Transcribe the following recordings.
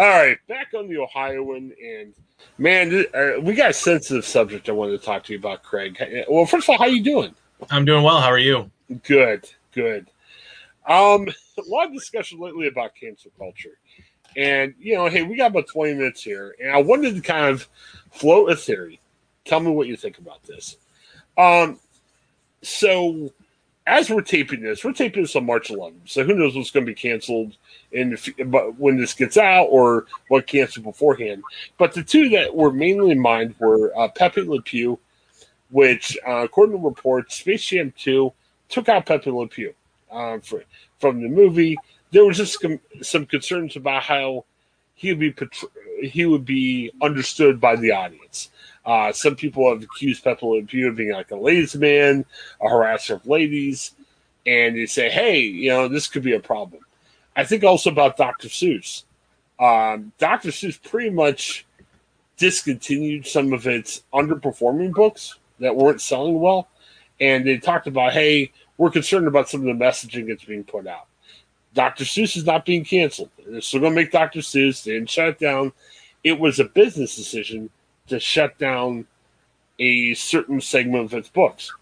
All right, back on the Ohioan, and man, uh, we got a sensitive subject I wanted to talk to you about, Craig. Well, first of all, how you doing? I'm doing well. How are you? Good, good. Um, a lot of discussion lately about cancel culture, and you know, hey, we got about 20 minutes here, and I wanted to kind of float a theory. Tell me what you think about this. Um, so as we're taping this, we're taping this on March 11th, so who knows what's going to be canceled in the, when this gets out or what canceled beforehand. But the two that were mainly in mind were uh, Pepe Le Pew, which, uh, according to reports, Space Jam 2 took out Pepe Le Pew uh, for, from the movie. There was just some, some concerns about how he would be he would be understood by the audience. Uh, some people have accused Pepe Le Pew of being like a ladies' man, a harasser of ladies, and they say, "Hey, you know, this could be a problem." I think also about Dr. Seuss. Um, Dr. Seuss pretty much discontinued some of its underperforming books that weren't selling well, and they talked about, "Hey, we're concerned about some of the messaging that's being put out." Dr. Seuss is not being canceled. They're still going to make Dr. Seuss. They didn't shut it down. It was a business decision to shut down a certain segment of its books.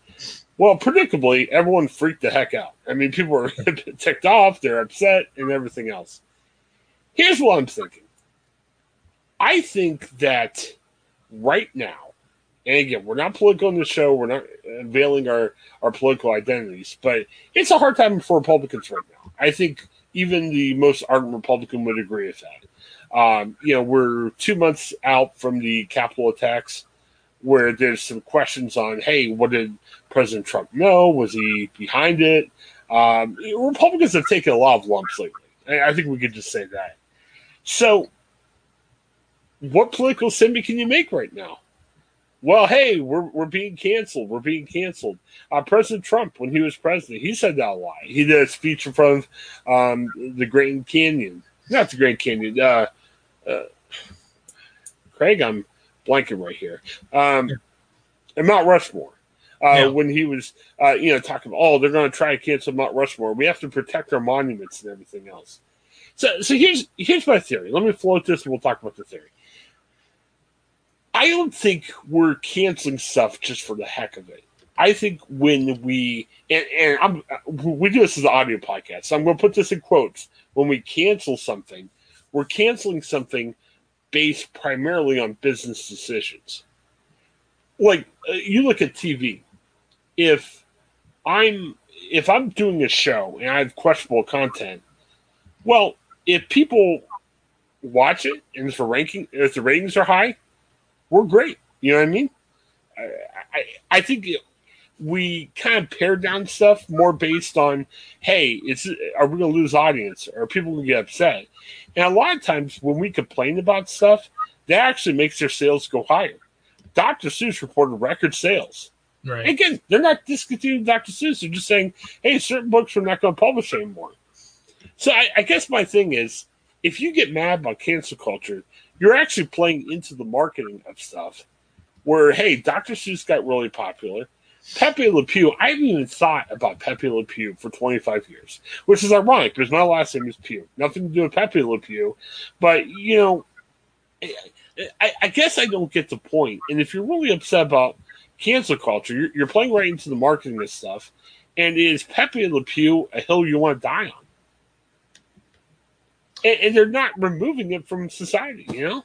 Well, predictably, everyone freaked the heck out. I mean, people were ticked off, they're upset, and everything else. Here's what I'm thinking I think that right now, and again, we're not political in the show, we're not unveiling our, our political identities, but it's a hard time for Republicans right now. I think even the most ardent Republican would agree with that. Um, you know, we're two months out from the Capitol attacks, where there's some questions on, hey, what did President Trump know? Was he behind it? Um, Republicans have taken a lot of lumps lately. I, think we could just say that. So, what political statement can you make right now? Well, hey, we're, we're being canceled. We're being canceled. Uh, president Trump, when he was president, he said that a lot. He did a speech in front of um, the Grand Canyon, not the Grand Canyon, uh, uh, Craig, I'm blanking right here. Um, and Mount Rushmore. Uh, yeah. When he was, uh, you know, talking about, oh, they're going to try to cancel Mount Rushmore. We have to protect our monuments and everything else. So, so here's here's my theory. Let me float this, and we'll talk about the theory. I don't think we're canceling stuff just for the heck of it. I think when we and, and I'm we do this as an audio podcast, so I'm going to put this in quotes. When we cancel something, we're canceling something based primarily on business decisions. Like uh, you look at TV, if I'm if I'm doing a show and I have questionable content, well, if people watch it and if the ranking if the ratings are high, we're great. You know what I mean? I I, I think we kind of pared down stuff more based on, hey, it's are we going to lose audience? Or people going to get upset? And a lot of times when we complain about stuff, that actually makes their sales go higher. Dr. Seuss reported record sales. Right. Again, they're not discontinuing Dr. Seuss. They're just saying, hey, certain books we're not going to publish anymore. So I, I guess my thing is, if you get mad about cancel culture, you're actually playing into the marketing of stuff. Where hey, Dr. Seuss got really popular Pepe Le Pew, I haven't even thought about Pepe Le Pugh for 25 years, which is ironic because my last name is Pew. Nothing to do with Pepe Le Pew. But, you know, I, I, guess I don't get the point. And if you're really upset about cancel culture, you're, you're playing right into the marketing of stuff. And is Pepe Le Pew a hill you want to die on? And, and they're not removing it from society, you know?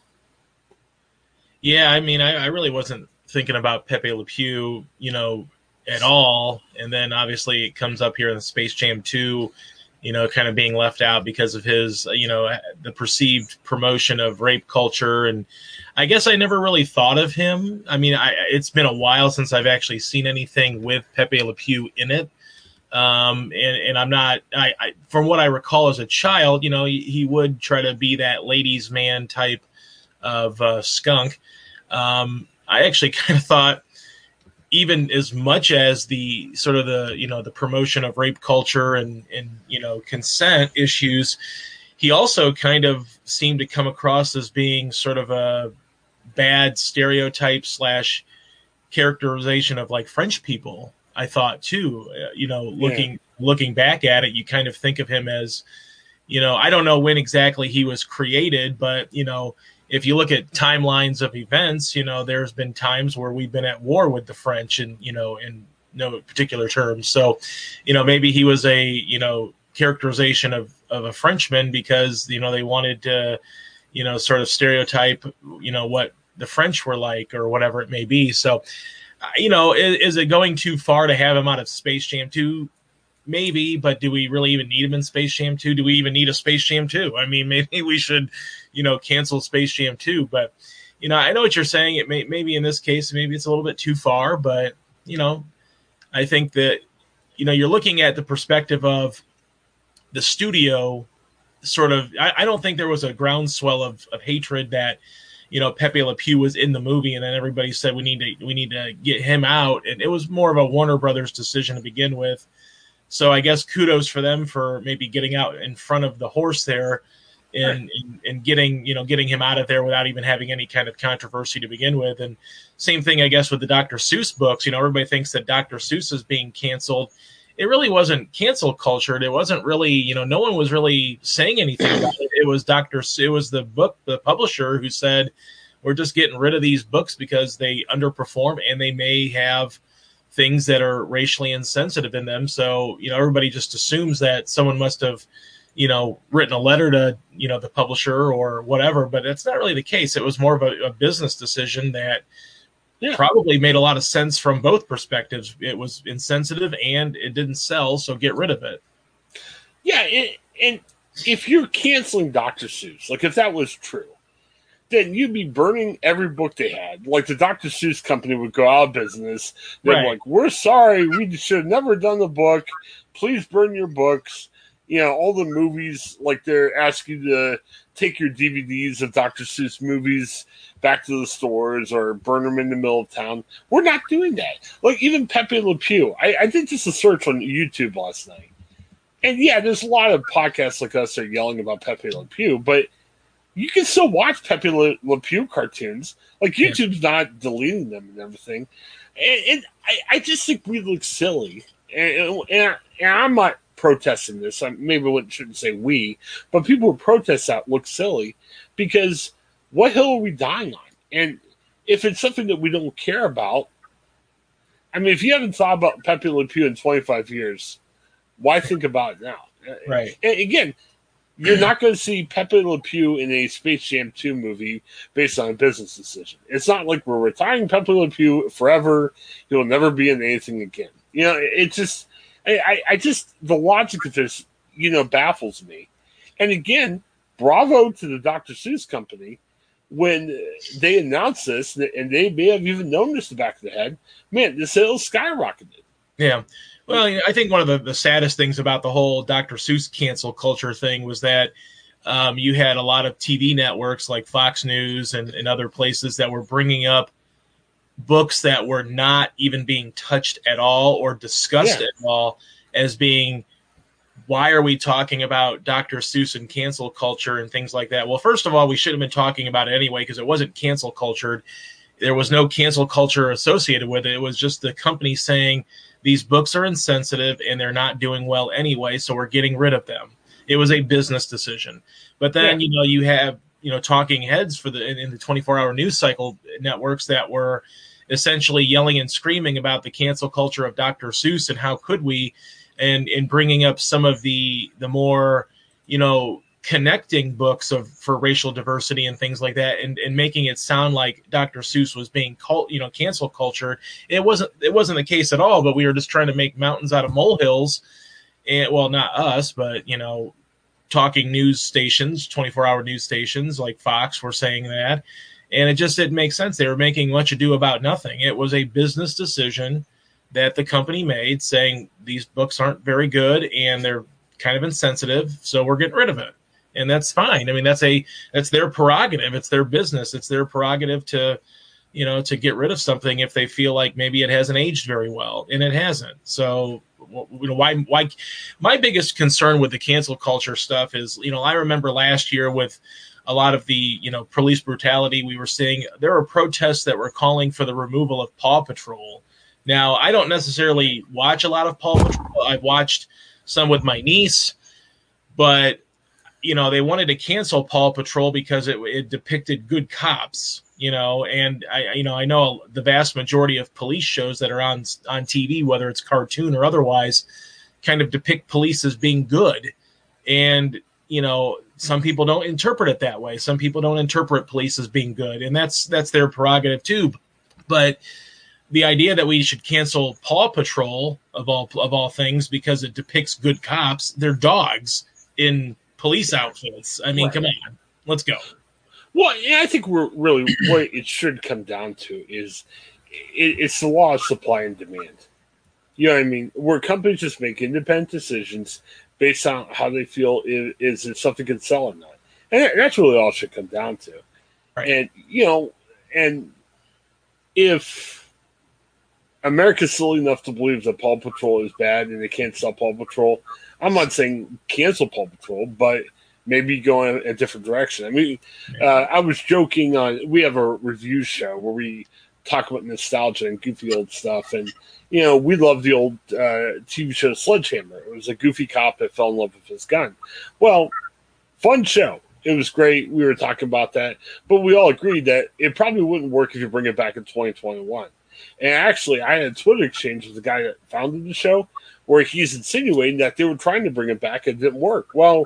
Yeah, I mean, I, I really wasn't thinking about Pepe Le Pew, you know, at all. And then obviously it comes up here in the Space Jam 2, you know, kind of being left out because of his, you know, the perceived promotion of rape culture. And I guess I never really thought of him. I mean, I, it's been a while since I've actually seen anything with Pepe Le Pew in it. Um, and, and I'm not, I, I, from what I recall as a child, you know, he, he would try to be that ladies' man type of uh, skunk. Um, I actually kind of thought, even as much as the sort of the you know the promotion of rape culture and and you know consent issues, he also kind of seemed to come across as being sort of a bad stereotype slash characterization of like French people. I thought too, uh, you know, looking yeah. looking back at it, you kind of think of him as, you know, I don't know when exactly he was created, but you know, if you look at timelines of events, you know, there's been times where we've been at war with the French and, you know, in no particular terms. So, you know, maybe he was a, you know, characterization of, of a Frenchman because, you know, they wanted to, you know, sort of stereotype, you know, what the French were like or whatever it may be. So, uh, you know, is, is it going too far to have him out of Space Jam 2? maybe, but do we really even need him in Space Jam 2? Do we even need a Space Jam 2? I mean, maybe we should, you know, cancel Space Jam 2. But, you know, I know what you're saying. It may, maybe in this case, maybe it's a little bit too far, but, you know, I think that, you know, you're looking at the perspective of the studio sort of, I, I don't think there was a groundswell of, of hatred that, you know Pepe Le Pew was in the movie, and then everybody said we need to we need to get him out, and it was more of a Warner Brothers decision to begin with. So I guess kudos for them for maybe getting out in front of the horse there and, and, and getting you know getting him out of there without even having any kind of controversy to begin with. And same thing, I guess, with the Dr. Seuss books. You know, everybody thinks that Dr. Seuss is being canceled. It really wasn't cancel cultured. It wasn't really, you know, no one was really saying anything about it. It was Dr. It was the book, the publisher who said, "We're just getting rid of these books because they underperform and they may have." things that are racially insensitive in them. So, you know, everybody just assumes that someone must have, you know, written a letter to, you know, the publisher or whatever, but it's not really the case. It was more of a, a business decision that yeah. probably made a lot of sense from both perspectives. It was insensitive and it didn't sell, so get rid of it. Yeah, and, and if you're canceling Dr. Seuss, like if that was true, then you'd be burning every book they had. Like the Dr. Seuss company would go out of business. They're right. like, "We're sorry, we should have never done the book. Please burn your books." You know, all the movies, like they're asking you to take your DVDs of Dr. Seuss movies back to the stores or burn them in the middle of town. We're not doing that. Like even Pepe Le Pew. I, I did just a search on YouTube last night. And yeah, there's a lot of podcasts like us that are yelling about Pepe Le Pew, but – you can still watch Pepe Le, Le Pew cartoons. Like YouTube's yeah. not deleting them and everything. And, and I, I, just think we look silly. And, and, and I'm not protesting this. I maybe I shouldn't say we, but people who protest that look silly because what hill are we dying on? And if it's something that we don't care about, I mean, if you haven't thought about Pepe Le Pew in 25 years, why think about it now? Uh, right. And again, you're not going to see Pepe Le Pew in a Space Jam 2 movie based on a business decision. It's not like we're retiring Pepe Le Pew forever. He'll never be in anything again. You know, it's just, I, I just, the logic of this, you know, baffles me. And again, bravo to the Dr. Seuss company when they announced this, and they may have even known this the back of the head. Man, the sales skyrocketed. Yeah. Well, I think one of the, the saddest things about the whole Dr. Seuss cancel culture thing was that um, you had a lot of TV networks like Fox News and, and other places that were bringing up books that were not even being touched at all or discussed yeah. at all as being why are we talking about Dr. Seuss and cancel culture and things like that? Well, first of all, we should have been talking about it anyway because it wasn't cancel cultured. There was no cancel culture associated with it. It was just the company saying these books are insensitive and they're not doing well anyway, so we're getting rid of them. It was a business decision. But then, yeah. you know, you have, you know, talking heads for the in, in the 24 hour news cycle networks that were essentially yelling and screaming about the cancel culture of Dr. Seuss and how could we and in bringing up some of the the more, you know, connecting books of for racial diversity and things like that and, and making it sound like Dr. Seuss was being cult, you know, cancel culture. It wasn't it wasn't the case at all, but we were just trying to make mountains out of molehills. And well, not us, but you know, talking news stations, 24-hour news stations like Fox were saying that. And it just didn't make sense. They were making much ado about nothing. It was a business decision that the company made saying these books aren't very good and they're kind of insensitive, so we're getting rid of it and that's fine. I mean, that's a that's their prerogative. It's their business. It's their prerogative to, you know, to get rid of something if they feel like maybe it hasn't aged very well, and it hasn't. So, you know, why why? My biggest concern with the cancel culture stuff is, you know, I remember last year with a lot of the you know police brutality we were seeing there were protests that were calling for the removal of paw patrol now i don't necessarily watch a lot of paw patrol i've watched some with my niece but you know, they wanted to cancel Paw Patrol because it, it depicted good cops, you know, and I, you know, I know the vast majority of police shows that are on on TV, whether it's cartoon or otherwise, kind of depict police as being good, and you know, some people don't interpret it that way. Some people don't interpret police as being good, and that's that's their prerogative too. But the idea that we should cancel Paw Patrol of all of all things because it depicts good cops, they're dogs in police outfits. I mean, right. come on, let's go. Well, yeah, I think we're really what it should come down to is it, it's the law of supply and demand. You know what I mean? Where companies just make independent decisions based on how they feel is, is if something can sell or not, and that's really all it should come down to. Right. And you know, and if America's silly enough to believe that Paw Patrol is bad and they can't stop Paw Patrol, I'm not saying cancel Paw Patrol, but maybe go in a different direction. I mean, uh, I was joking on. We have a review show where we talk about nostalgia and goofy old stuff, and you know, we love the old uh, TV show Sledgehammer. It was a goofy cop that fell in love with his gun. Well, fun show. It was great. We were talking about that, but we all agreed that it probably wouldn't work if you bring it back in 2021. And actually, I had a Twitter exchange with the guy that founded the show, where he's insinuating that they were trying to bring it back and it didn't work. Well,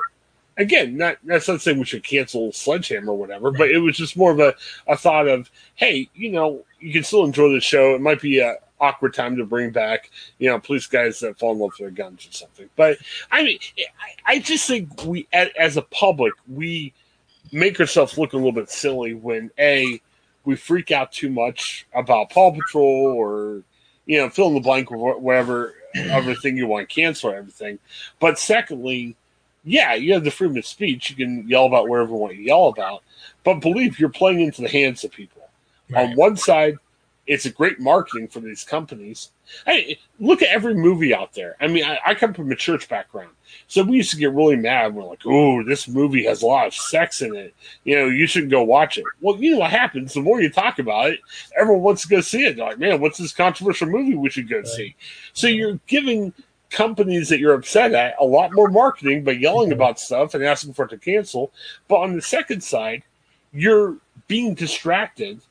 again, not that's not saying we should cancel Sledgehammer or whatever, but it was just more of a, a thought of, hey, you know, you can still enjoy the show. It might be a awkward time to bring back, you know, police guys that fall in love with their guns or something. But I mean, I, I just think we, as a public, we make ourselves look a little bit silly when a we freak out too much about Paw Patrol or you know fill in the blank or whatever everything you want to cancel everything. But secondly, yeah, you have the freedom of speech. You can yell about whatever you want to yell about. But believe you're playing into the hands of people. Right. On one side, it's a great marketing for these companies. Hey, look at every movie out there. I mean, I, I, come from a church background, so we used to get really mad. We're like, "Oh, this movie has a lot of sex in it. You know, you shouldn't go watch it." Well, you know what happens? The more you talk about it, everyone wants to go see it. They're like, "Man, what's this controversial movie we should go right. see?" So you're giving companies that you're upset at a lot more marketing by yelling mm-hmm. about stuff and asking for it to cancel. But on the second side, you're being distracted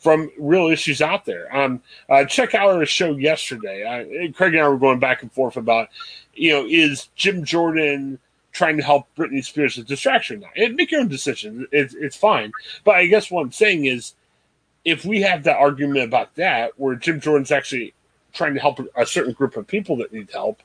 from real issues out there. Um, uh, check out our show yesterday. Uh, Craig and I were going back and forth about, you know, is Jim Jordan trying to help Britney Spears a distraction? And make your own decision. It's, it's fine. But I guess what I'm saying is, if we have that argument about that, where Jim Jordan's actually trying to help a certain group of people that need help,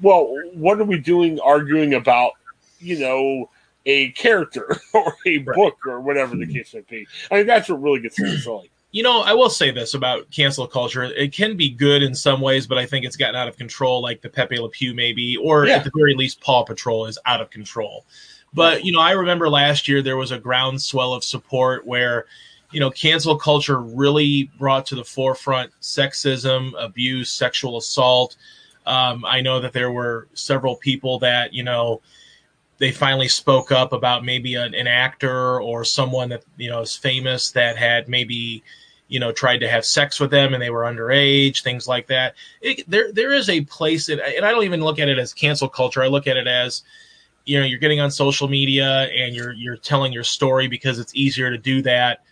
well, what are we doing arguing about, you know, a character or a right. book or whatever the case may be. I mean, that's what really gets me silly. You know, I will say this about cancel culture. It can be good in some ways, but I think it's gotten out of control, like the Pepe Le Pew, maybe, or yeah. at the very least, Paw Patrol is out of control. But, you know, I remember last year there was a groundswell of support where, you know, cancel culture really brought to the forefront sexism, abuse, sexual assault. Um, I know that there were several people that, you know, they finally spoke up about maybe an, an, actor or someone that you know is famous that had maybe you know tried to have sex with them and they were underage things like that. It, there there is a place that, and i don't even look at it as cancel culture. I look at it as you know you're getting on social media and you're you're telling your story because it's easier to do that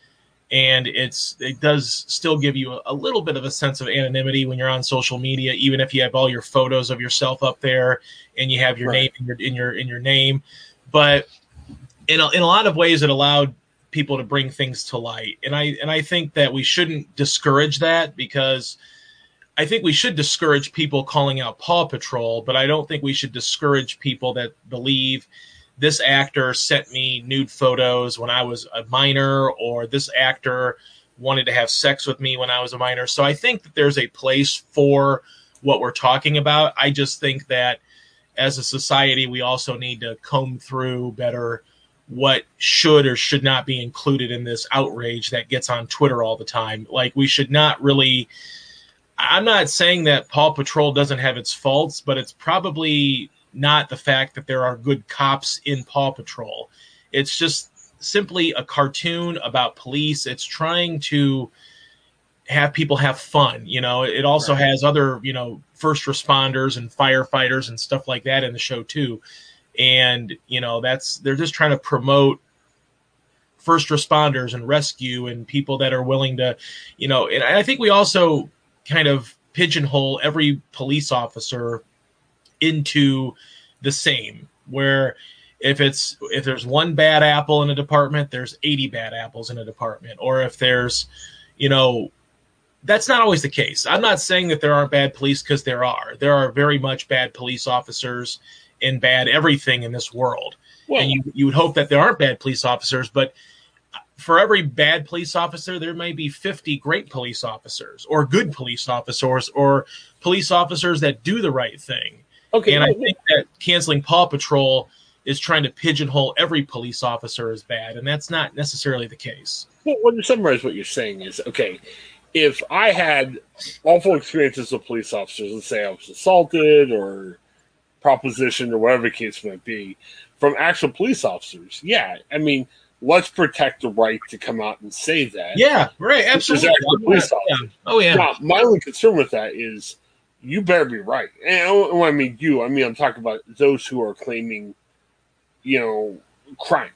and it's it does still give you a, a, little bit of a sense of anonymity when you're on social media even if you have all your photos of yourself up there and you have your right. name in your in your in your name but in a, in a lot of ways, it allowed people to bring things to light, and I and I think that we shouldn't discourage that because I think we should discourage people calling out Paw Patrol, but I don't think we should discourage people that believe this actor sent me nude photos when I was a minor, or this actor wanted to have sex with me when I was a minor. So I think that there's a place for what we're talking about. I just think that as a society, we also need to comb through better what should or should not be included in this outrage that gets on Twitter all the time. Like, we should not really. I'm not saying that Paw Patrol doesn't have its faults, but it's probably not the fact that there are good cops in Paw Patrol. It's just simply a cartoon about police. It's trying to have people have fun. You know, it also right. has other, you know, first responders and firefighters and stuff like that in the show too. And, you know, that's they're just trying to promote first responders and rescue and people that are willing to, you know, and I think we also kind of pigeonhole every police officer into the same where if it's if there's one bad apple in a department there's 80 bad apples in a department. Or if there's you know that's not always the case. I'm not saying that there aren't bad police because there are. There are very much bad police officers and bad everything in this world. And you, you would hope that there aren't bad police officers but for every bad police officer there may be 50 great police officers or good police officers or police officers that do the right thing okay and i think that canceling paw patrol is trying to pigeonhole every police officer as bad, and that's not necessarily the case. Well, when you summarize what you're saying is okay. If I had awful experiences with police officers, let's say I was assaulted or propositioned or whatever the case might be, from actual police officers, yeah, I mean, let's protect the right to come out and say that. Yeah, right, absolutely. Police yeah. Oh yeah. Now, my only concern with that is you better be right. And oh, when I mean you, I mean I'm talking about those who are claiming you know, crime.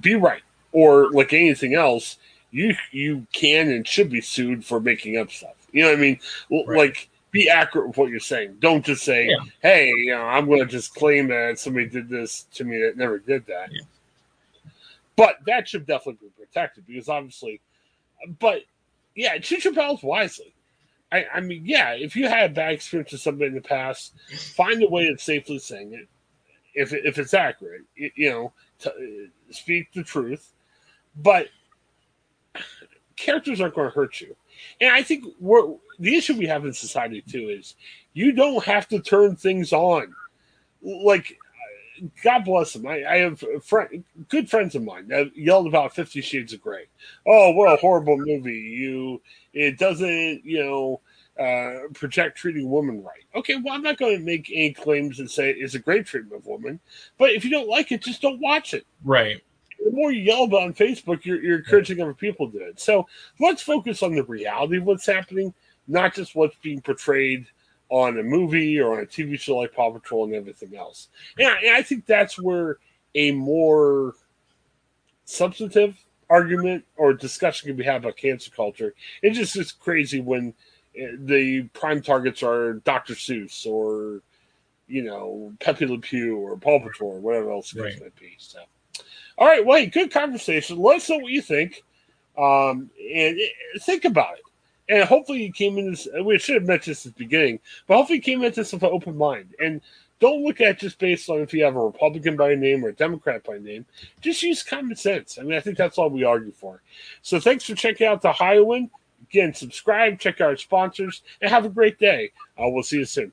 Be right. Or like anything else, you you can and should be sued for making up stuff. You know what I mean? Right. Like be accurate with what you're saying. Don't just say, yeah. "Hey, you know, I'm going to just claim that somebody did this to me that never did that." Yeah. But that should definitely be protected because obviously, but yeah, choose your battles wisely. I, I mean, yeah, if you had a bad experience with somebody in the past, find a way of safely saying it if if it's accurate, you know, speak the truth. But characters aren't going to hurt you, and I think we're the issue we have in society too is you don't have to turn things on. Like, God bless them. I, I have friend, good friends of mine that yelled about Fifty Shades of Grey. Oh, what a horrible movie! You, it doesn't, you know uh, project treating women right. Okay, well, I'm not going to make any claims and say it's a great treatment of women, but if you don't like it, just don't watch it. Right. The more you yell about on Facebook, you're, you're encouraging other people to do it. So let's focus on the reality of what's happening, not just what's being portrayed on a movie or on a TV show like Paw Patrol and everything else. And I, and I think that's where a more substantive argument or discussion can be had about cancer culture. It's just it's crazy when – the prime targets are Dr. Seuss or you know Pepe Le Pew or Paw Patrol or whatever else it right. might be. So, all right, well, hey, good conversation. Let us know what you think, um, and think about it. And hopefully, you came in this. We should have mentioned this at the beginning, but hopefully, you came into this with an open mind and. Don't look at just based on if you have a Republican by name or a Democrat by name. Just use common sense. I mean, I think that's all we argue for. So, thanks for checking out the Ohioan. Again, subscribe, check out our sponsors, and have a great day. Uh, we'll see you soon.